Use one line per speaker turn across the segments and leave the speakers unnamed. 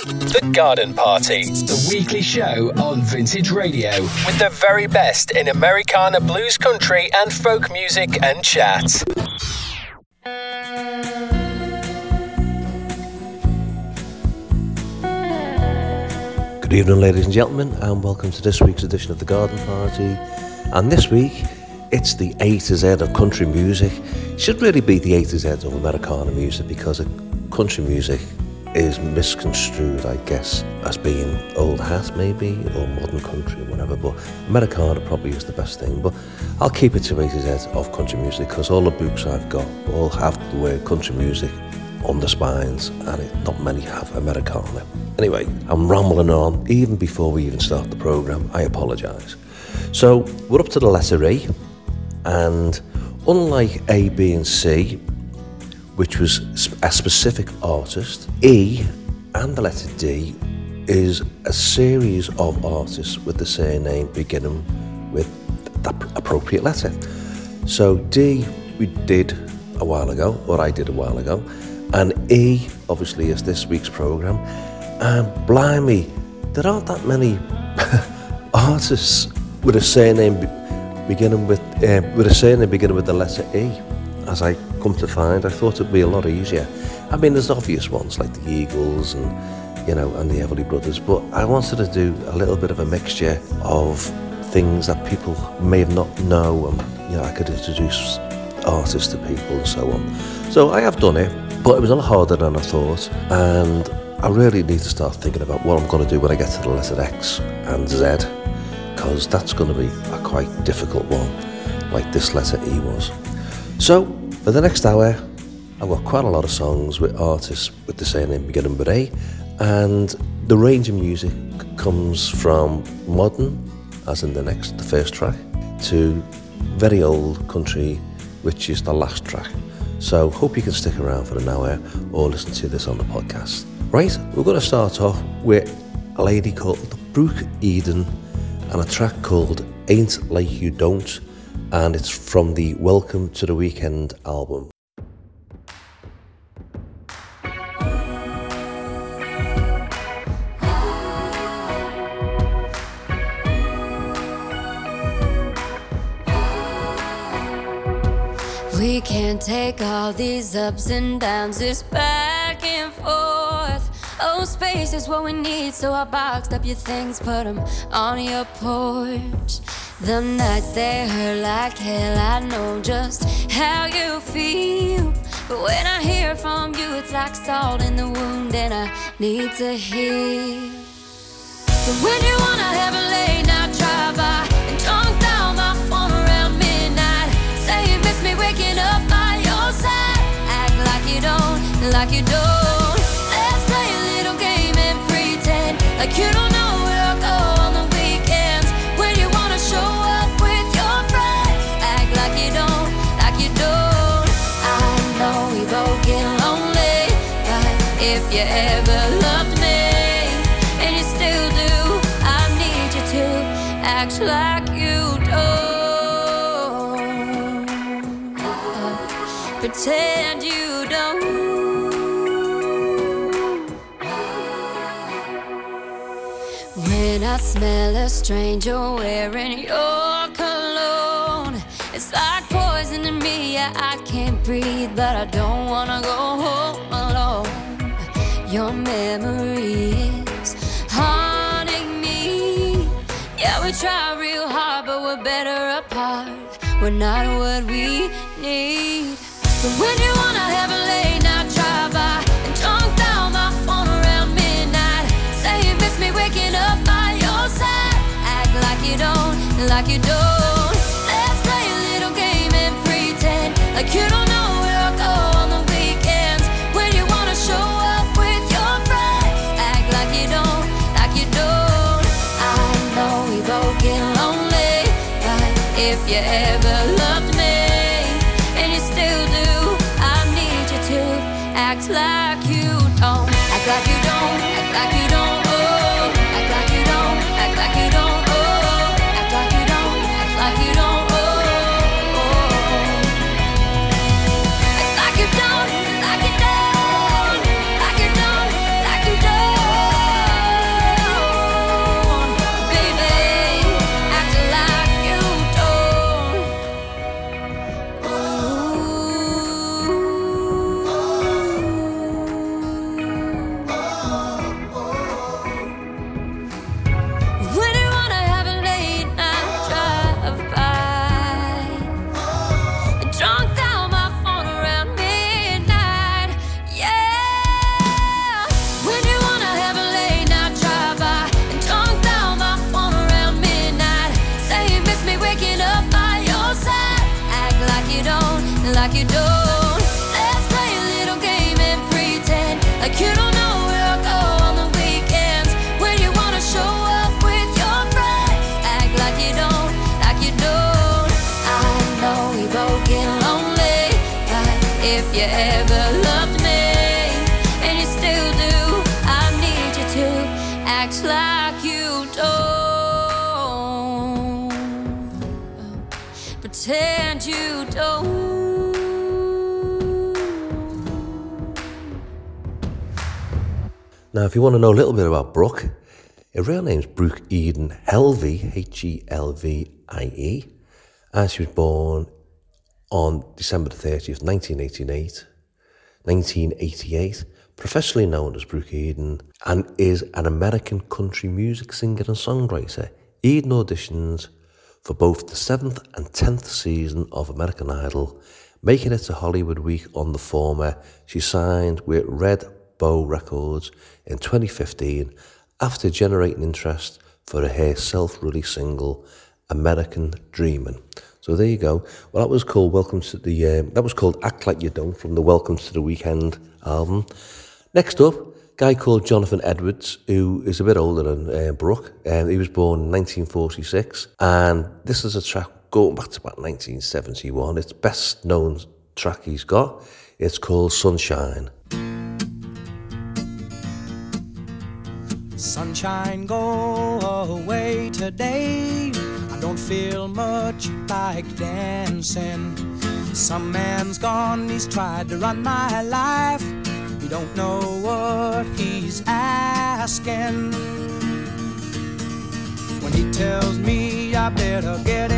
The Garden Party, the weekly show on Vintage Radio, with the very best in Americana blues country and folk music and chat.
Good evening, ladies and gentlemen, and welcome to this week's edition of the Garden Party. And this week, it's the A to Z of country music. It should really be the A to Z of Americana music because country music is misconstrued, I guess, as being old hat maybe, or modern country, or whatever. But Americana probably is the best thing. But I'll keep it to A to of country music because all the books I've got all have the word country music on the spines, and it, not many have Americana. Anyway, I'm rambling on even before we even start the program. I apologise. So we're up to the letter E, and unlike A, B, and C, which was a specific artist, E and the letter D is a series of artists with the same name beginning with the appropriate letter. So D we did a while ago, or I did a while ago, and E obviously is this week's program. And blimey, there aren't that many artists with a surname beginning with uh, with a surname beginning with the letter E. As I come to find, I thought it'd be a lot easier. I mean, there's obvious ones like the Eagles and you know and the Everly Brothers, but I wanted to do a little bit of a mixture of things that people may have not know, and you know I could introduce artists to people and so on. So I have done it, but it was a lot harder than I thought, and I really need to start thinking about what I'm going to do when I get to the letter X and Z because that's going to be a quite difficult one, like this letter E was. So, for the next hour, I've got quite a lot of songs with artists with the same name beginning with A, and the range of music comes from modern, as in the next, the first track, to very old country, which is the last track. So, hope you can stick around for an hour or listen to this on the podcast. Right, we're going to start off with a lady called Brooke Eden and a track called Ain't Like You Don't, and it's from the Welcome to the Weekend album.
We can't take all these ups and downs, this back and forth. Oh, space is what we need, so I boxed up your things, put them on your porch. The nights they hurt like hell, I know just how you feel. But when I hear from you, it's like salt in the wound, and I need to heal. So when you wanna have a late night drive by and drunk down my phone around midnight, say you miss me waking up by your side, act like you don't, like you don't. When I smell a stranger wearing your cologne, it's like poison to me. Yeah, I can't breathe, but I don't wanna go home alone. Your memory is haunting me. Yeah, we try real hard, but we're better apart. We're not what we need. So when like you don't. Let's play a little game and pretend like you don't know
Now, if you want to know a little bit about Brooke, her real name's Brooke Eden Helvie, H E L V I E, and she was born on December the 30th, 1988. 1988, professionally known as Brooke Eden, and is an American country music singer and songwriter. Eden auditions for both the 7th and 10th season of American Idol, making it to Hollywood Week on the former. She signed with Red Bow Records in 2015 after generating interest for her self-released single American Dreamin'. So there you go. Well, that was called Welcome to the. Uh, that was called Act Like You Don't from the Welcome to the Weekend album. Next up, guy called Jonathan Edwards, who is a bit older than uh, Brooke. Um, he was born in 1946, and this is a track going back to about 1971. It's best known track he's got. It's called Sunshine.
Sunshine, go away today. I don't feel much like dancing. Some man's gone, he's tried to run my life. We don't know what he's asking. When he tells me I better get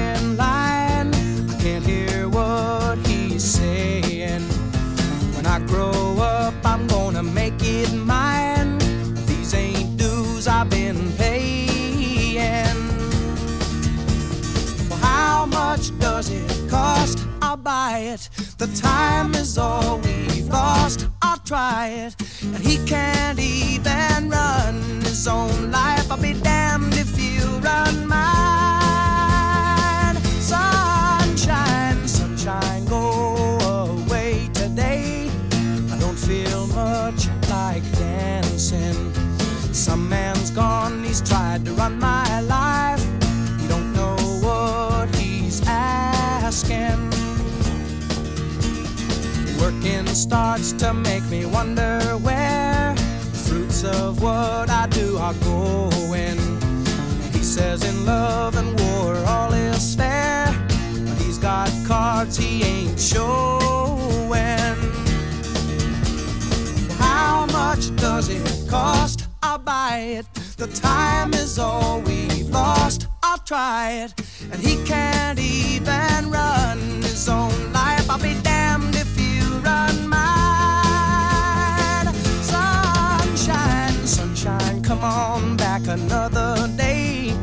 The time is all we've lost. I'll try it. And he can't even run his own life. I'll be damned if you run mine. Sunshine, sunshine, go away today. I don't feel much like dancing. Some man's gone, he's tried to run my life. He don't know what he's asking. Working starts to make me wonder where the fruits of what I do are going. He says in love and war all is fair, but he's got cards he ain't showing. How much does it cost? I'll buy it. The time is all we've lost. I'll try it. And he can't even run his own life. I'll be damned another day.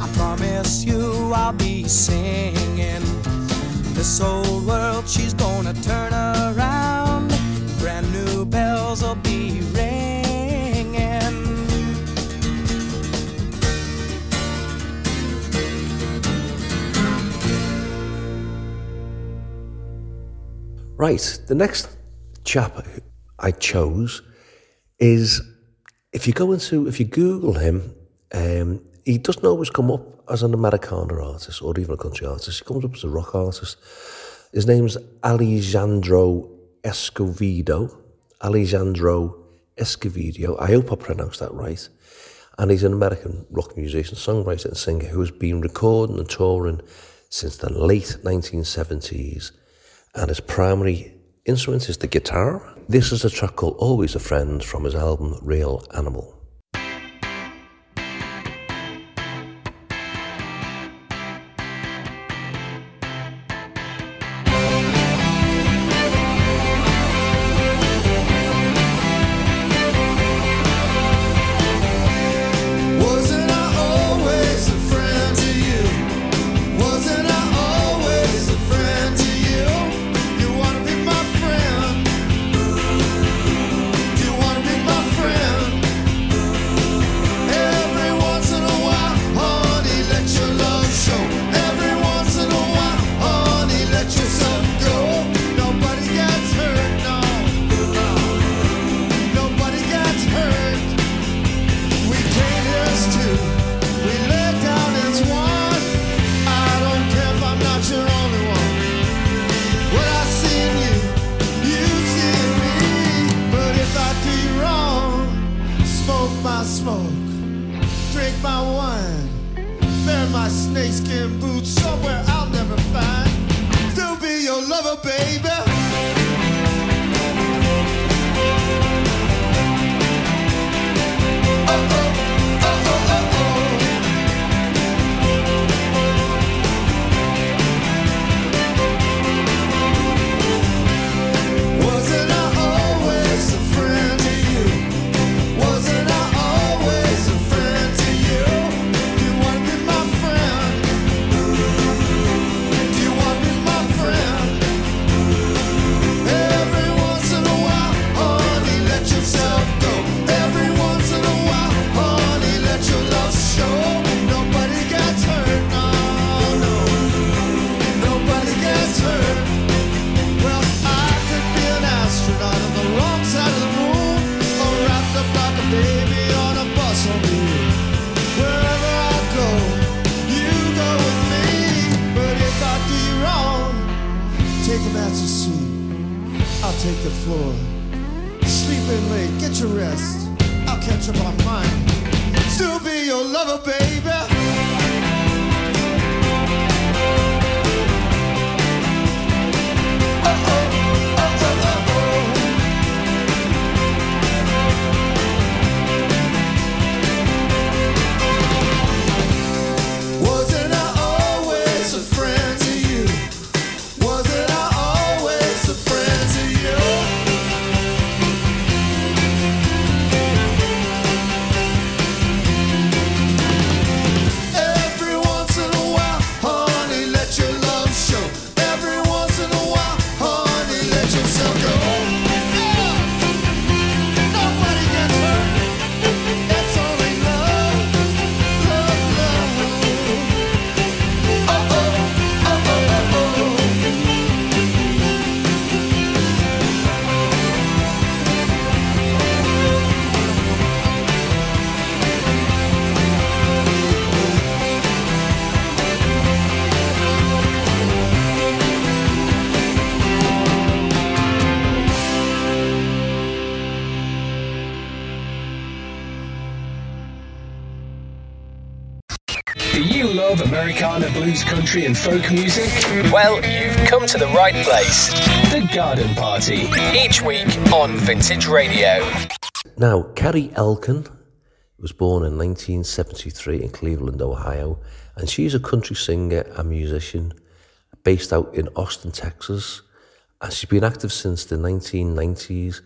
I promise you I'll be singing. This old world, she's gonna turn around. Brand new bells will be ringing.
Right, the next chap I chose is if you go into if you Google him, um, he doesn't always come up as an Americana artist or even a country artist. He comes up as a rock artist. His name's Alejandro Escovedo. Alejandro Escovedo. I hope I pronounced that right. And he's an American rock musician, songwriter, and singer who has been recording and touring since the late 1970s. And his primary instrument is the guitar. This is a track called Always a Friend from his album Real Animal.
blues, country, and folk music? Well, you've come to the right place. The Garden Party, each week on Vintage Radio.
Now, Carrie Elkin was born in 1973 in Cleveland, Ohio, and she's a country singer and musician based out in Austin, Texas. And she's been active since the 1990s,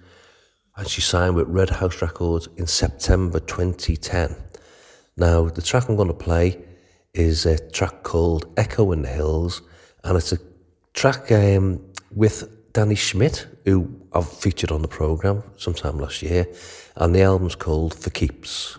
and she signed with Red House Records in September 2010. Now, the track I'm going to play is a track called Echo and Hills, and it's a track um, with Danny Schmidt, who I've featured on the programme sometime last year, and the album's called For Keeps.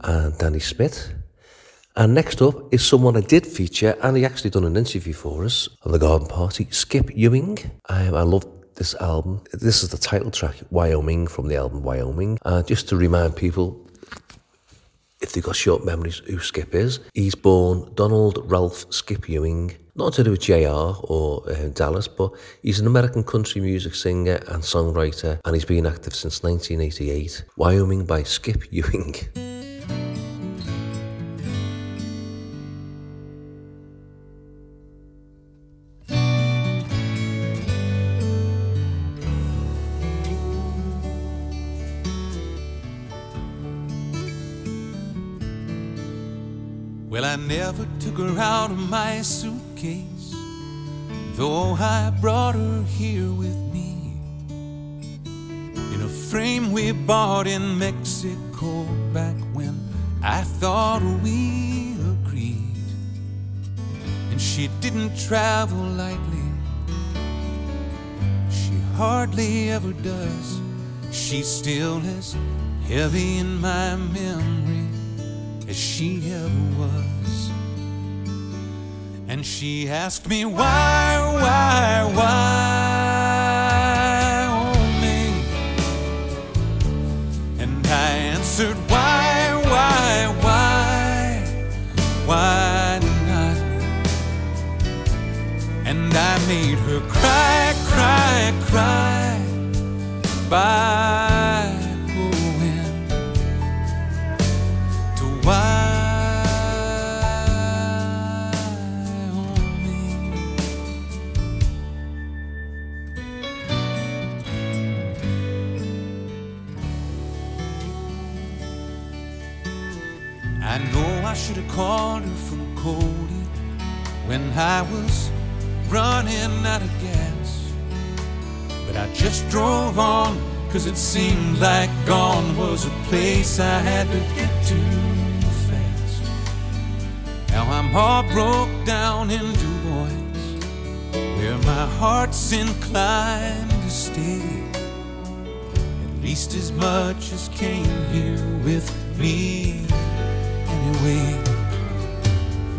And
Danny Smith. And next up is someone I did feature, and he actually done an interview for us on the Garden Party, Skip Ewing. Um, I love this album. This is the title track, Wyoming, from the album Wyoming. Uh, just to remind people, if they've got short memories, who Skip is. He's born Donald Ralph Skip Ewing, not to do with JR or uh, Dallas, but he's an American country music singer and songwriter, and he's been active since 1988. Wyoming by Skip Ewing.
Well, I never took her out of my suitcase, though I brought her here with me. In a frame we bought in Mexico back when I thought we agreed. And she didn't travel lightly, she hardly ever does. She's still as heavy in my memory as she ever was. And she asked me why, why, why, oh me. And I answered why, why, why, why not? And I made her cry, cry, cry by I should have called her from Cody when I was running out of gas. But I just drove on, cause it seemed like gone was a place I had to get to fast. Now I'm all broke down in Du Bois, where my heart's inclined to stay. At least as much as came here with me anyway.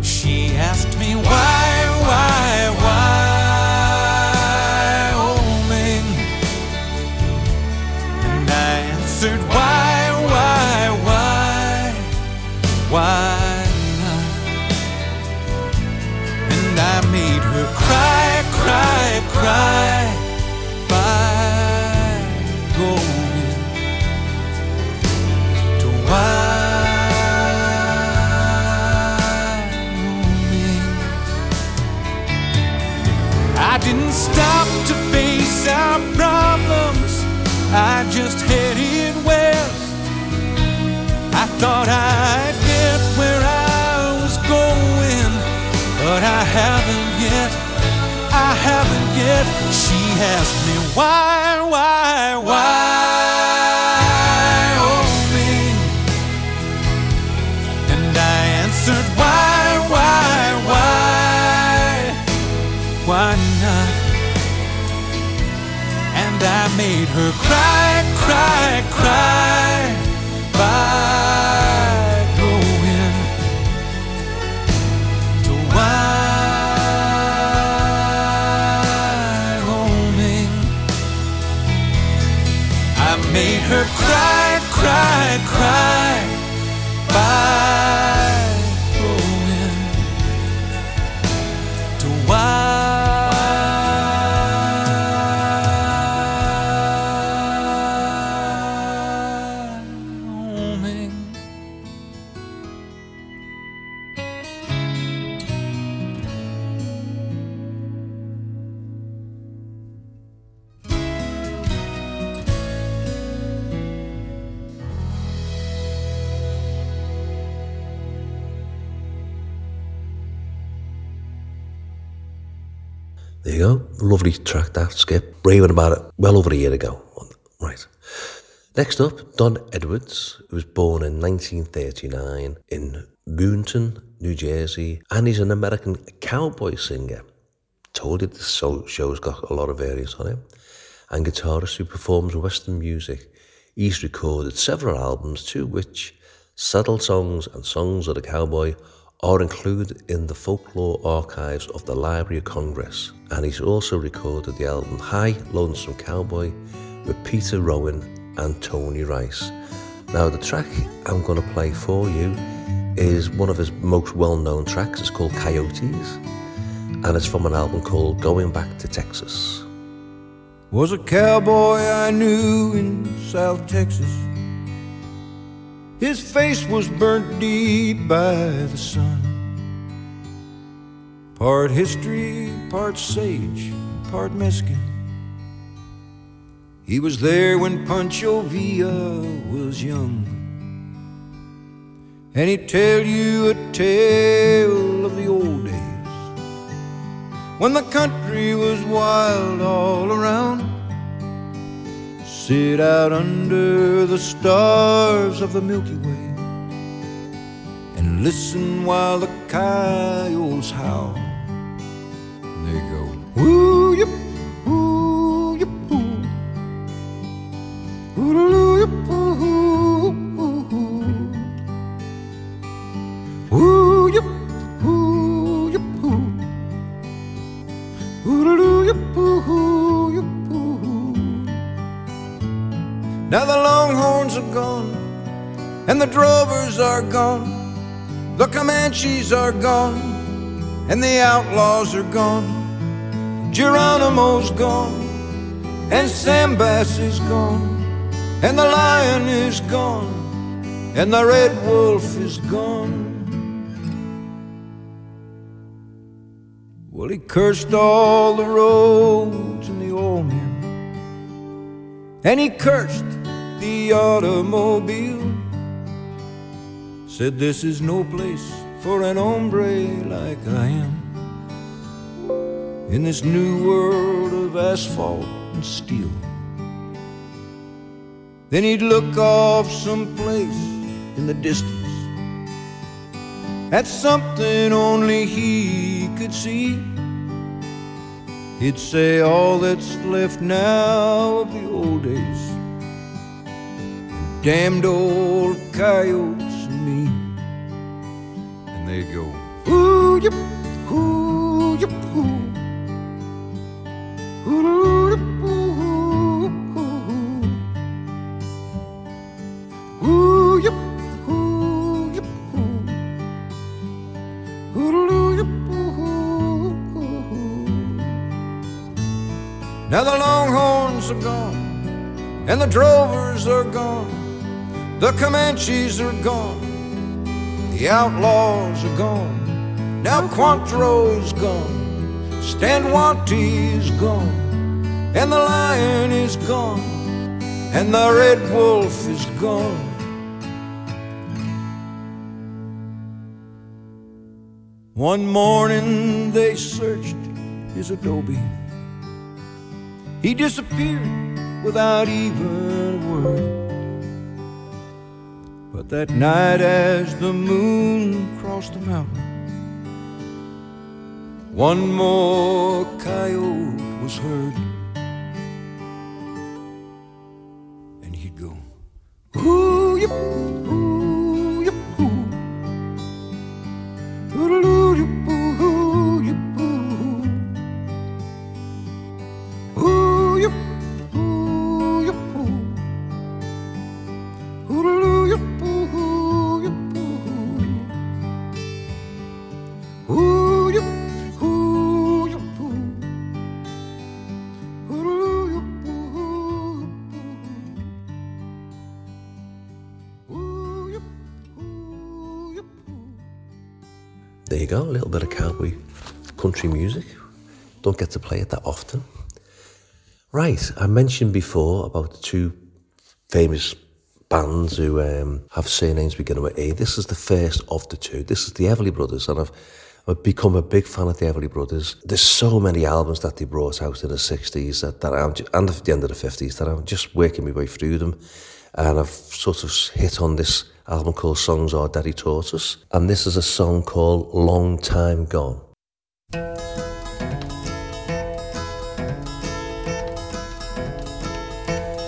She asked me why, why, why, oh man. And I answered why, why, why, why not? And I made her cry, cry, cry stop to face our problems. I just headed west. I thought I'd get where I was going, but I haven't yet. I haven't yet. She asked me why, why, why. Cry, cry, cry
track that, Skip. Raving about it well over a year ago. Right. Next up, Don Edwards, who was born in 1939 in Boonton, New Jersey, and he's an American cowboy singer. Told you this show's got a lot of variants on it. And guitarist who performs Western music. He's recorded several albums, to which saddle songs and songs of the cowboy are included in the folklore archives of the Library of Congress. And he's also recorded the album High Lonesome Cowboy with Peter Rowan and Tony Rice. Now, the track I'm going to play for you is one of his most well known tracks. It's called Coyotes, and it's from an album called Going Back to Texas.
was a cowboy I knew in South Texas. His face was burnt deep by the sun. Part history, part sage, part mesquite. He was there when Pancho Villa was young. And he'd tell you a tale of the old days when the country was wild all around. Sit out under the stars of the Milky Way and listen while the coyotes howl. They go, woo are gone, the Comanches are gone, and the outlaws are gone. Geronimo's gone, and Sam Bass is gone, and the lion is gone, and the red wolf is gone. Well, he cursed all the roads and the old men, and he cursed the automobile. Said, This is no place for an hombre like I am. In this new world of asphalt and steel. Then he'd look off someplace in the distance at something only he could see. He'd say, All that's left now of the old days, damned old coyotes me. And they go, Ooh, yip, ooh, yip, ooh. Now the longhorns are gone, and the drovers are gone, the Comanches are gone, the outlaws are gone, now Quantrill's gone, is gone, and the lion is gone, and the red wolf is gone. One morning they searched his adobe. He disappeared without even a word. But that night, as the moon crossed the mountain, one more coyote was heard. And he'd go, Ooh, yip,
go, a little bit of cowboy country music. Don't get to play it that often. Right, I mentioned before about the two famous bands who um, have surnames beginning with A. This is the first of the two. This is the Everly Brothers, and I've, I've become a big fan of the Everly Brothers. There's so many albums that they brought out in the 60s that, that I'm and at the end of the 50s that I'm just working my way through them. And I've sort of hit on this album called Songs Our Daddy Taught Us. And this is a song called Long Time Gone.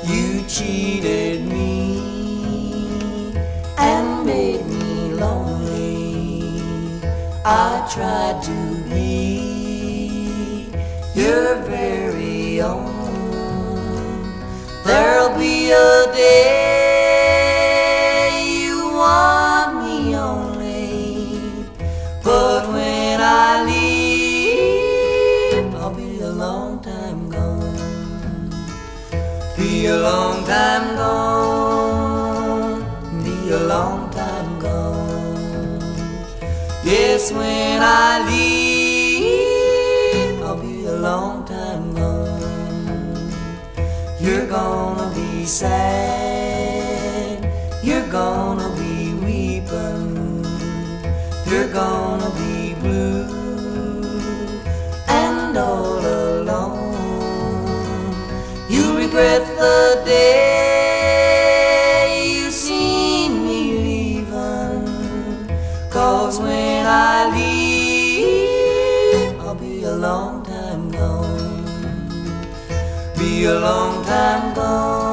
You cheated me and made me lonely. I tried to be your A day you want me only, but when I leave, I'll be a long time gone. Be a long time gone, be a long time gone. Yes, when I leave, sad, you're gonna be weeping, you're gonna be blue and all alone. You regret the day you seen me leaving. Cause when I leave, I'll be a long time gone. Be a long time gone.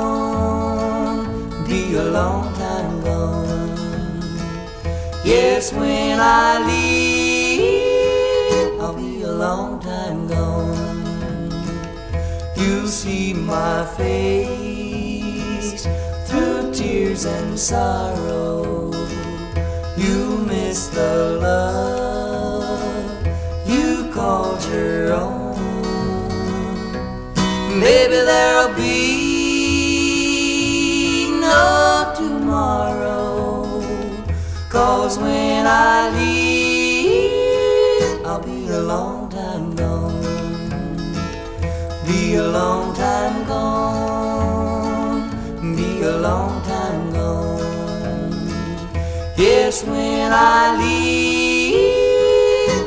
Yes, when I leave, I'll be a long time gone. You'll see my face through tears and sorrow. You'll miss the love you called your own. Maybe there'll when I leave, I'll be a long time gone be a long time gone, be a long time gone. Yes, when I leave,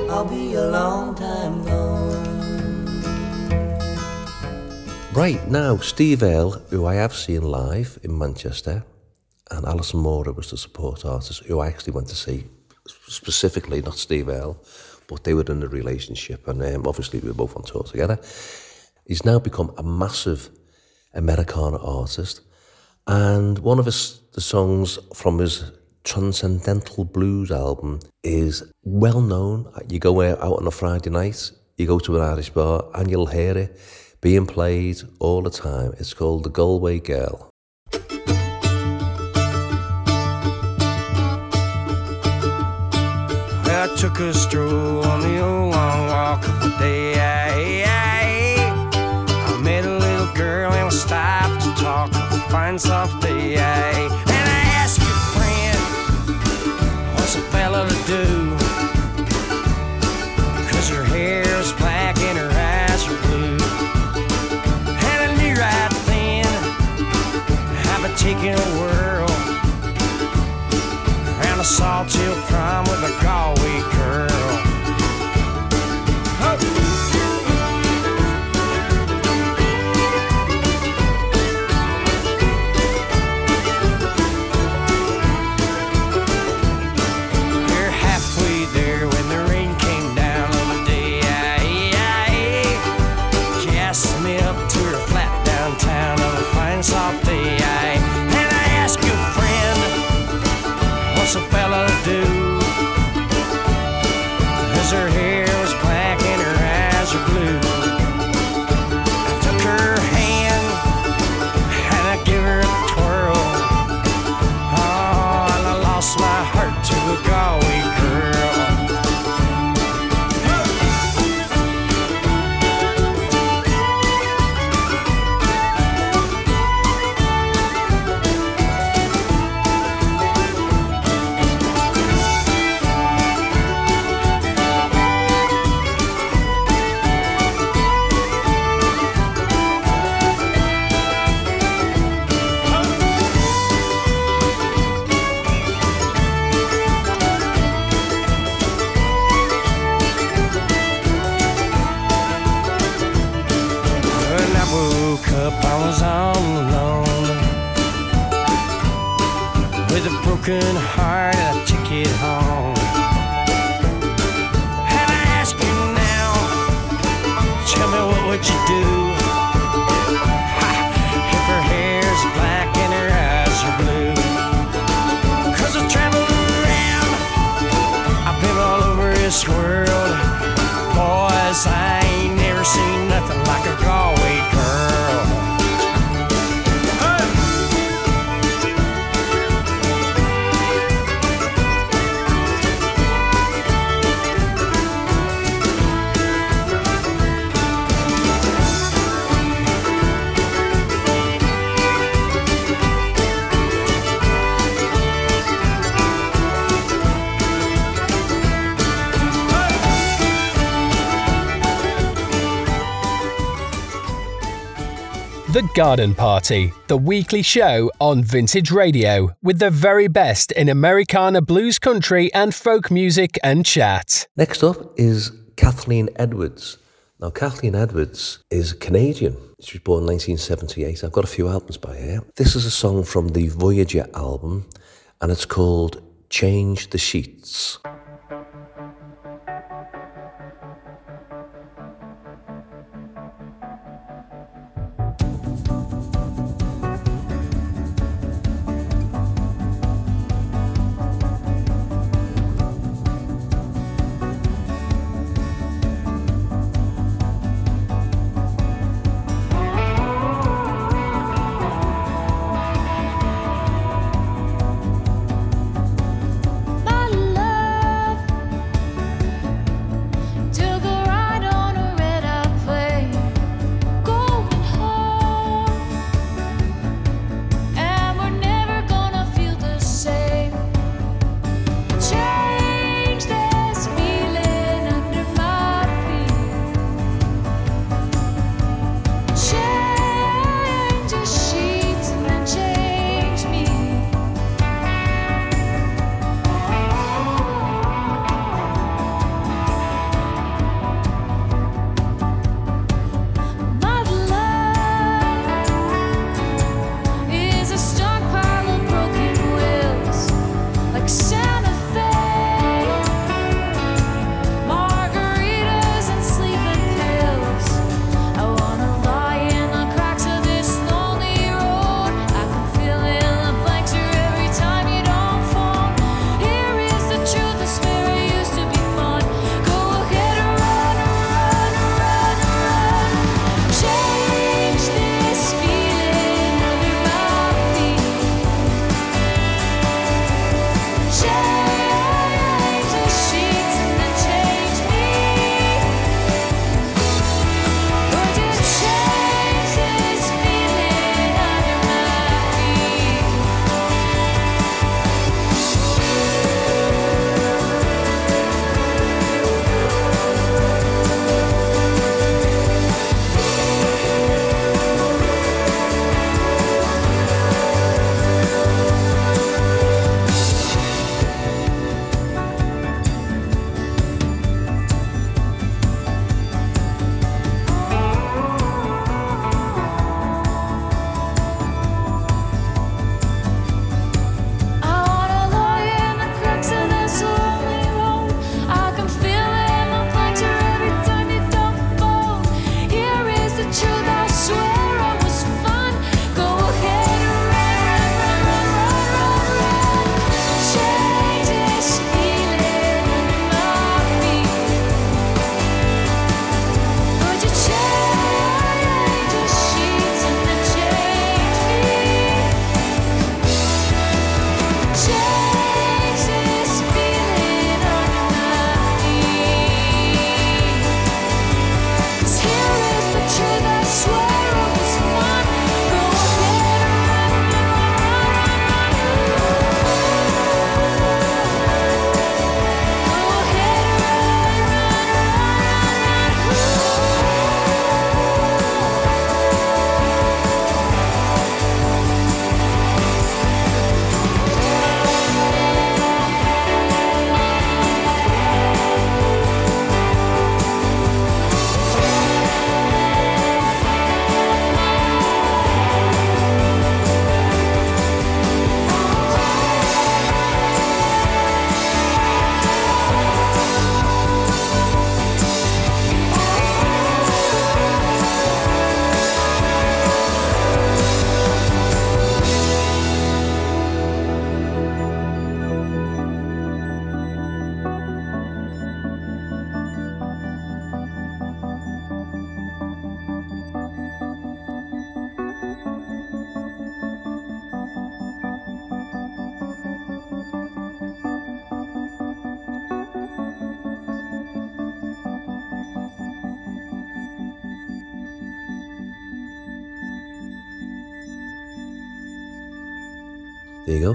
I'll be a long time gone.
Right, now, Steve Earle, who I have seen live in Manchester, and Allison Moorer was the support artist, who I actually went to see, specifically, not Steve Earle, but they were in a relationship, and um, obviously we were both on tour together. He's now become a massive Americana artist, and one of his the songs from his Transcendental Blues album is well known. You go out on a Friday night, you go to an Irish bar, and you'll hear it being played all the time. It's called The Galway Girl.
took a stroll on the old long walk of the day. I met a little girl and we stopped to talk of a fine soft day. And I asked your friend, what's a fella to do? Cause her hair is black and her eyes are blue. And I knew right then I've been taking a whirl around a salted
The Garden Party, the weekly show on Vintage Radio with the very best in Americana blues country and folk music and chat.
Next up is Kathleen Edwards. Now, Kathleen Edwards is Canadian. She was born in 1978. I've got a few albums by her. This is a song from the Voyager album, and it's called Change the Sheets.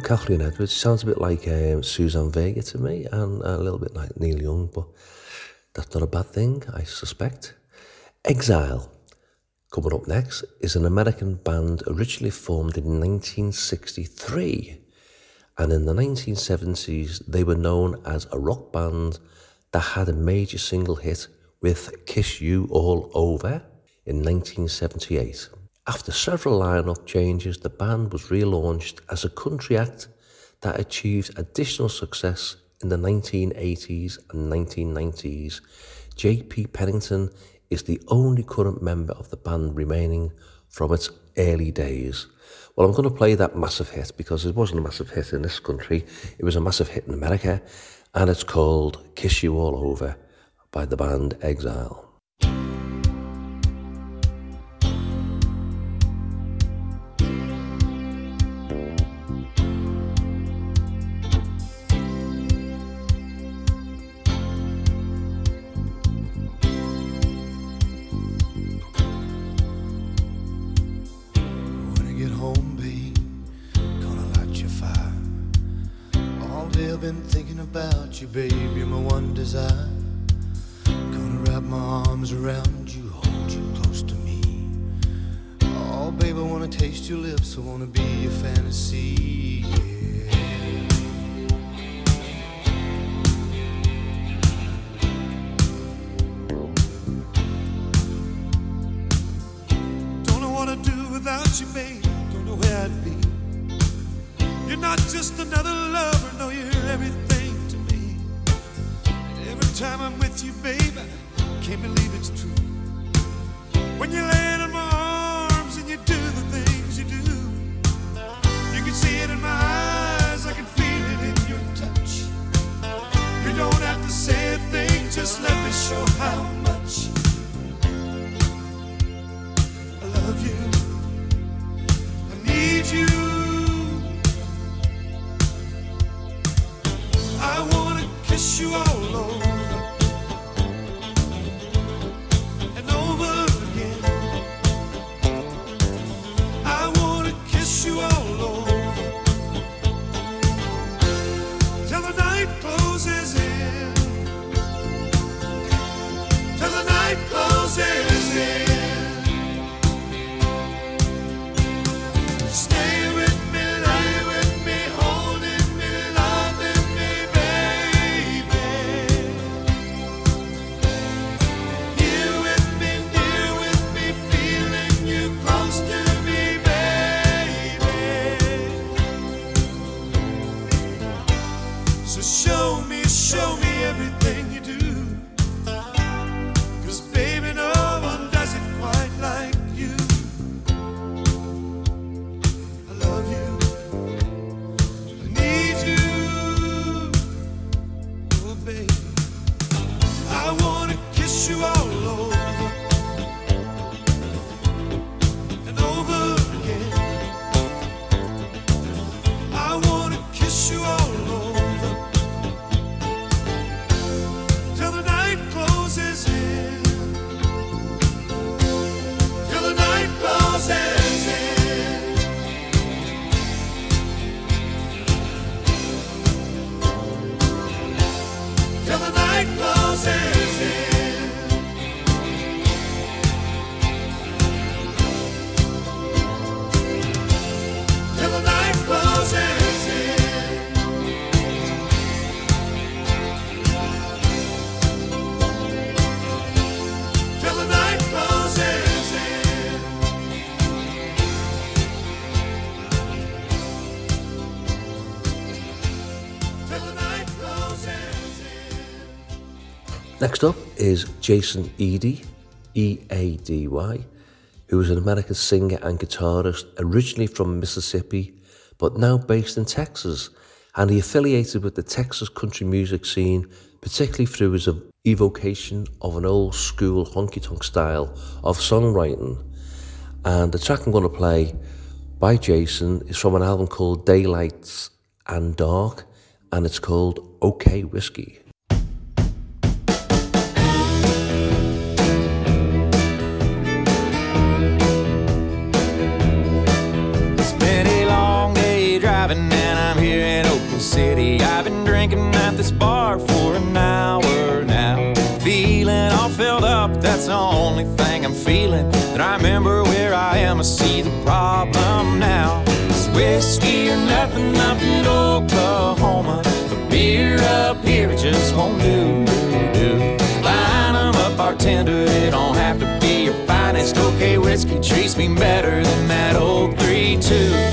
Kathleen Edwards. Sounds a bit like um, Suzanne Vega to me, and a little bit like Neil Young, but that's not a bad thing, I suspect. Exile. Coming up next is an American band originally formed in 1963. And in the 1970s, they were known as a rock band that had a major single hit with Kiss You All Over in 1978. After several lineup changes, the band was relaunched as a country act that achieved additional success in the 1980s and 1990s. J.P. Pennington is the only current member of the band remaining from its early days. Well, I'm going to play that massive hit because it wasn't a massive hit in this country, it was a massive hit in America, and it's called Kiss You All Over by the band Exile. Next up is Jason Eady, E A D Y, who is an American singer and guitarist originally from Mississippi but now based in Texas. And he affiliated with the Texas country music scene, particularly through his evocation of an old school honky tonk style of songwriting. And the track I'm going to play by Jason is from an album called Daylights and Dark, and it's called OK Whiskey.
city. I've been drinking at this bar for
an hour now. Feeling all filled up, that's the only thing I'm feeling. That I remember where I am, I see the problem now. It's whiskey or nothing up in Oklahoma. The beer up here, it just won't do. do. Line em up, bartender, it don't have to be your finest. Okay, whiskey treats me better than that old 3 2.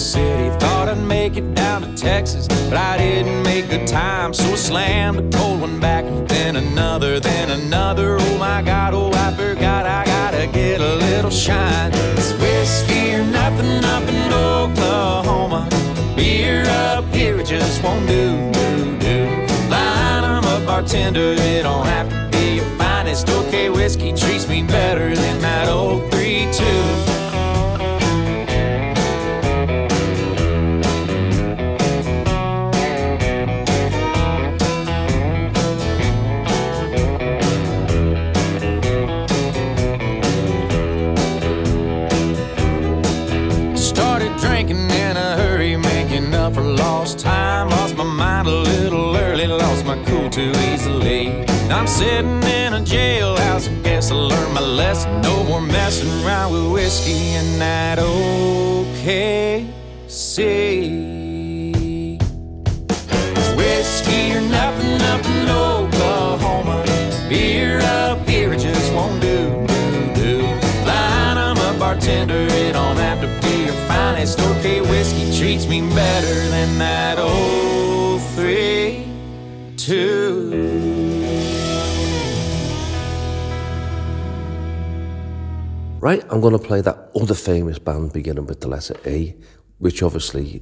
city. Thought I'd make it down to Texas, but I didn't make good time, so I slammed a cold one back. Then another, then another. Oh my god, oh I forgot I gotta get a little shine. It's whiskey or nothing up in Oklahoma. Beer up here, it just won't do, do, do. Line, I'm a bartender, it don't have to be your finest. Okay, whiskey treats me better than that old 3 2. Sitting in a jailhouse, I guess I learned my lesson. No more messing around with whiskey and that OKC.
Right, I'm going to play that other famous band beginning with the letter A, which obviously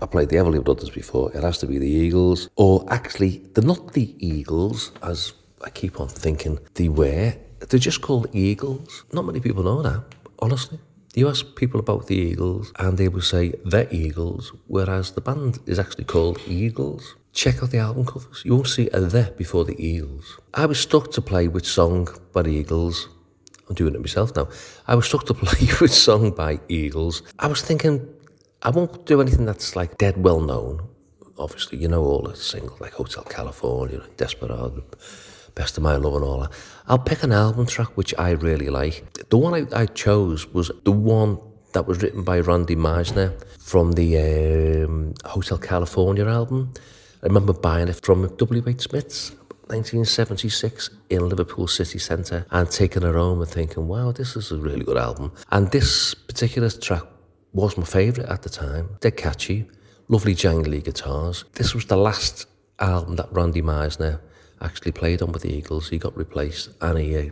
I played the Everly Brothers before. It has to be the Eagles, or actually, they're not the Eagles, as I keep on thinking they were. They're just called Eagles. Not many people know that, honestly. You ask people about the Eagles, and they will say the Eagles, whereas the band is actually called Eagles. Check out the album covers. You won't see a the before the Eagles. I was stuck to play which song by the Eagles I'm doing it myself now. I was stuck to with song by Eagles. I was thinking, I won't do anything that's like dead well known. Obviously, you know all the singles like Hotel California, like Desperado, Best of My Love, and all that. I'll pick an album track which I really like. The one I, I chose was the one that was written by Randy Meisner from the um, Hotel California album. I remember buying it from W.H. Smith's 1976 in Liverpool city centre and taking it home and thinking, wow, this is a really good album. And this particular track was my favourite at the time. Dead catchy, lovely jangly guitars. This was the last album that Randy Meisner actually played on with the Eagles. He got replaced and he, uh,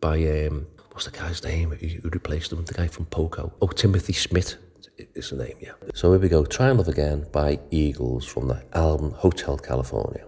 by, um, what's the guy's name who replaced him? The guy from Poco. Oh, Timothy Schmit is the name, yeah. So here we go. Try and Love Again by Eagles from the album Hotel California.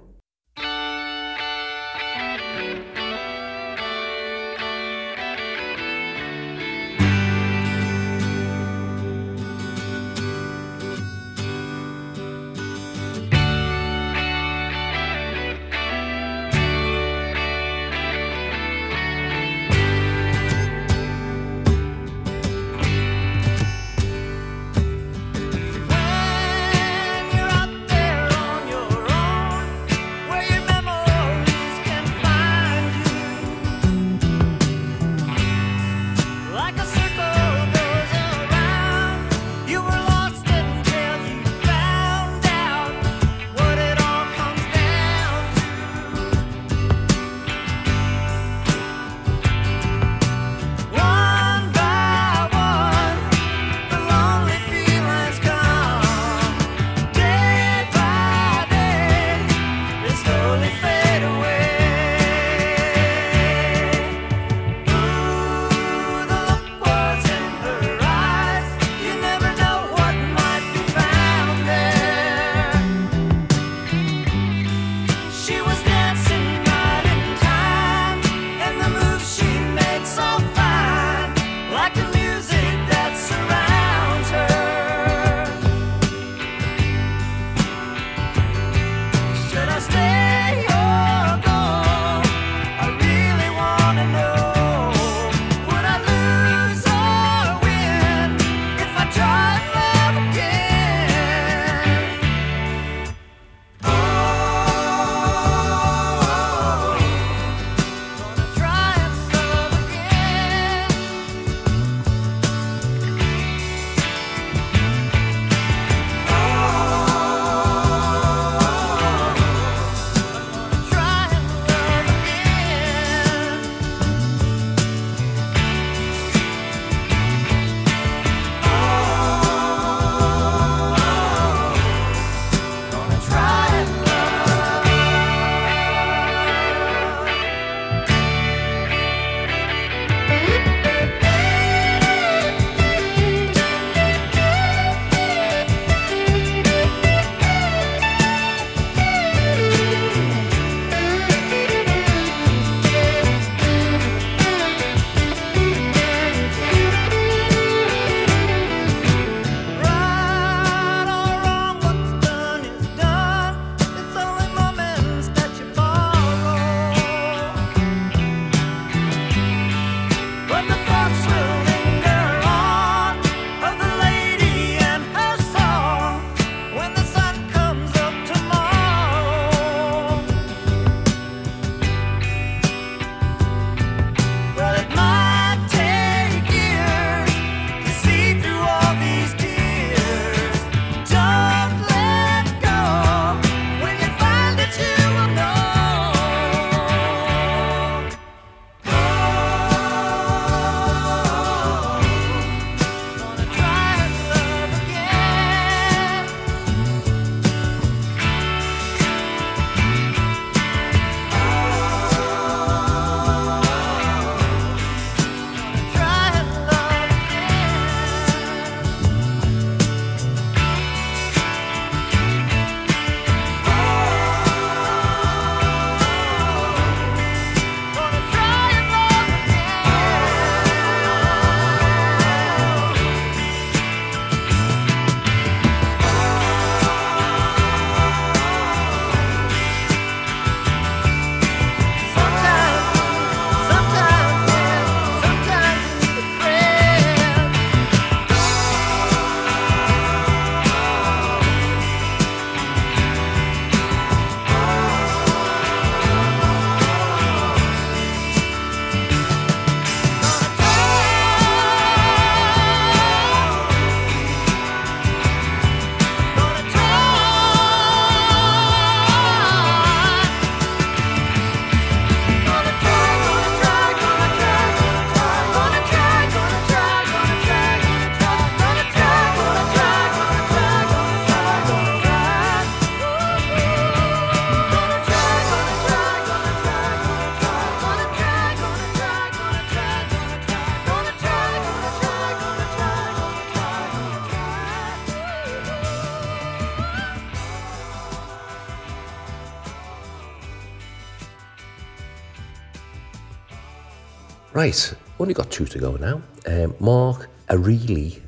Right, only got two to go now. Um, Mark Erelli,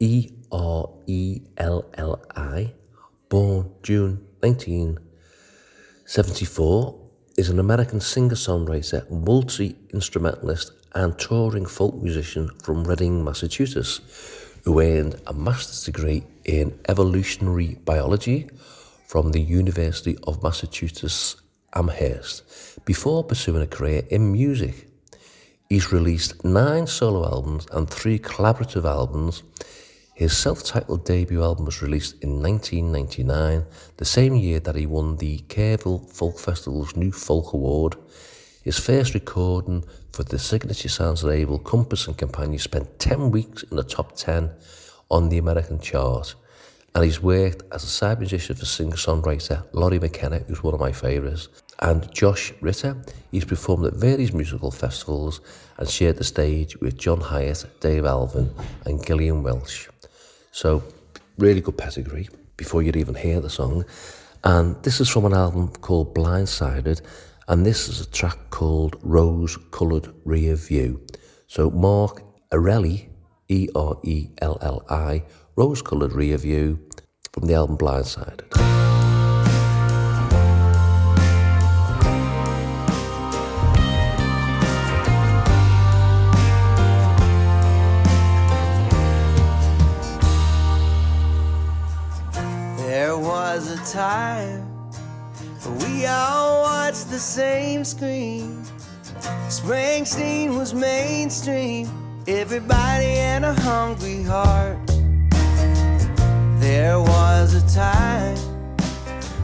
E R E L L I, born June 1974, is an American singer songwriter, multi instrumentalist, and touring folk musician from Reading, Massachusetts, who earned a master's degree in evolutionary biology from the University of Massachusetts Amherst before pursuing a career in music. He's released nine solo albums and three collaborative albums. His self titled debut album was released in 1999, the same year that he won the Kerrville Folk Festival's New Folk Award. His first recording for the signature sounds label Compass and Companion spent 10 weeks in the top 10 on the American chart. And he's worked as a side musician for singer songwriter Lori McKenna, who's one of my favourites, and Josh Ritter. He's performed at various musical festivals and shared the stage with John Hiatt, Dave Alvin, and Gillian Welch. So, really good pedigree before you'd even hear the song. And this is from an album called Blindsided, and this is a track called Rose Coloured Rear View. So, Mark Erelli, E R E L L I, Rose Coloured Rear View from the album Blindsided.
Was a time we all watched the same screen. Springsteen was mainstream. Everybody had a hungry heart. There was a time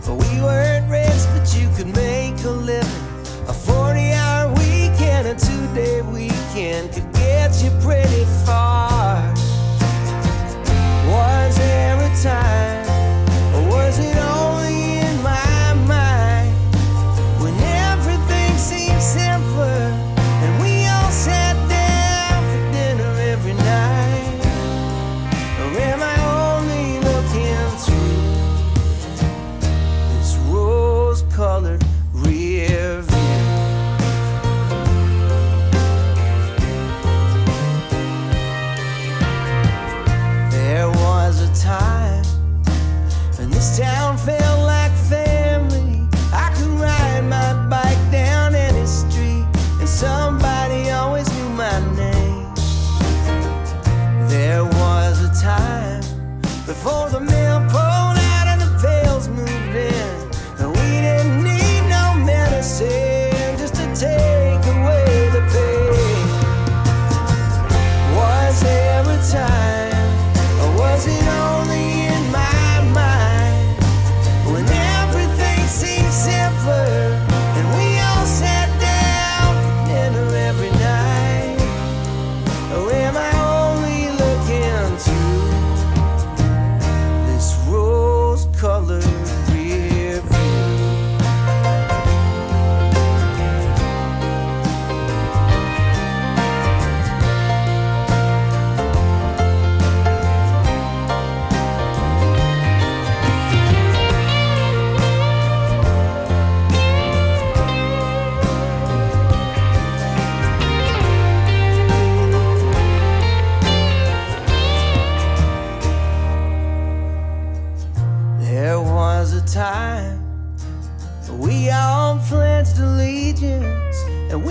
we weren't rich, but you could make a living. A 40 hour weekend, a two day weekend could get you pretty far.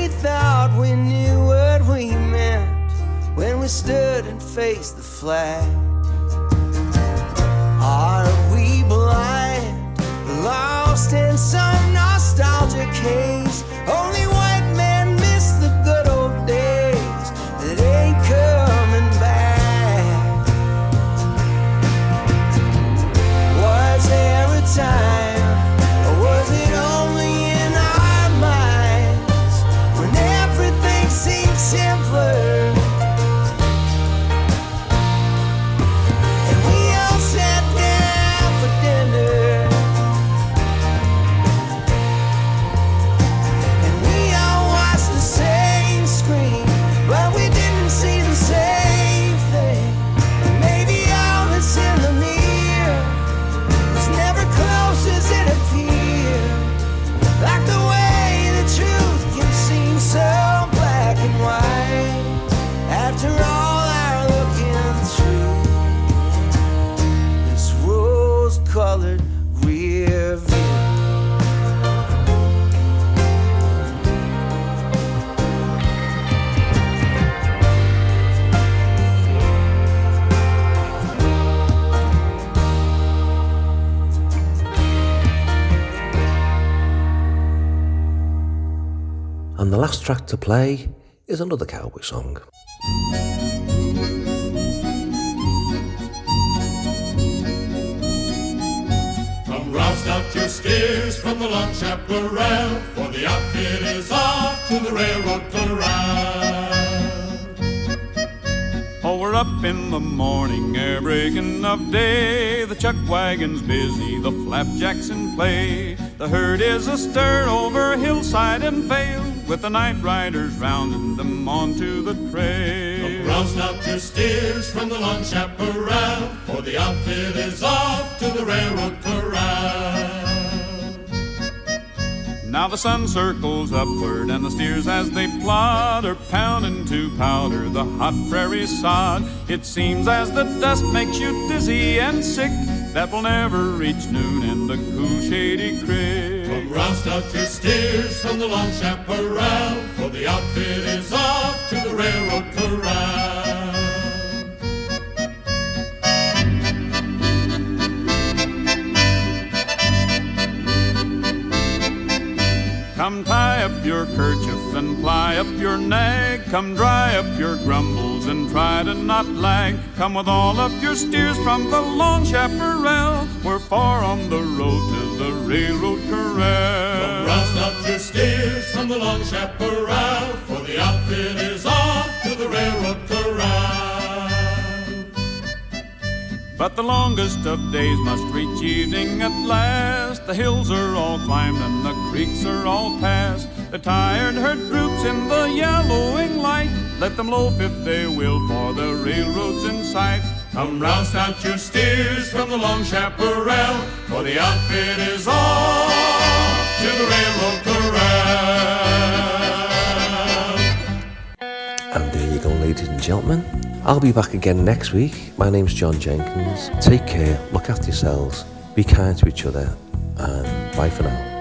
Thought we knew what we meant when we stood and faced the flag. Are we blind, lost in some nostalgic haze? Only
track to play is another cowboy song.
Come roust out your steers from the long chaparral, for the outfit is off to the railroad corral.
Oh, we're up in the morning, air breaking of day. The chuck wagon's busy, the flapjacks in play. The herd is astir over hillside and vale, with the night riders rounding them onto the trail.
Roust out your steers from the long chaparral, for the outfit is off to the railroad corral.
Now the sun circles upward, and the steers as they plod are pounding to powder the hot prairie sod. It seems as the dust makes you dizzy and sick that we'll never reach noon in the cool shady creek.
Come roust out your steers from the long chaparral, for the outfit is off to the railroad corral.
Come tie up your kerchief and ply up your nag. Come dry up your grumbles and try to not lag. Come with all of your steers from the long chaparral. We're far on the road to the railroad corral.
Come roust up your steers from the long chaparral, for the outfit is off to the railroad corral.
But the longest of days must reach evening at last. The hills are all climbed and the creeks are all passed. The tired herd droops in the yellowing light. Let them loaf if they will, for the railroad's in sight.
Come roust out your steers from the long chaparral, for the outfit is off to the railroad corral.
And there you go, ladies and gentlemen. I'll be back again next week. My name's John Jenkins. Take care, look after yourselves, be kind to each other, and bye for now.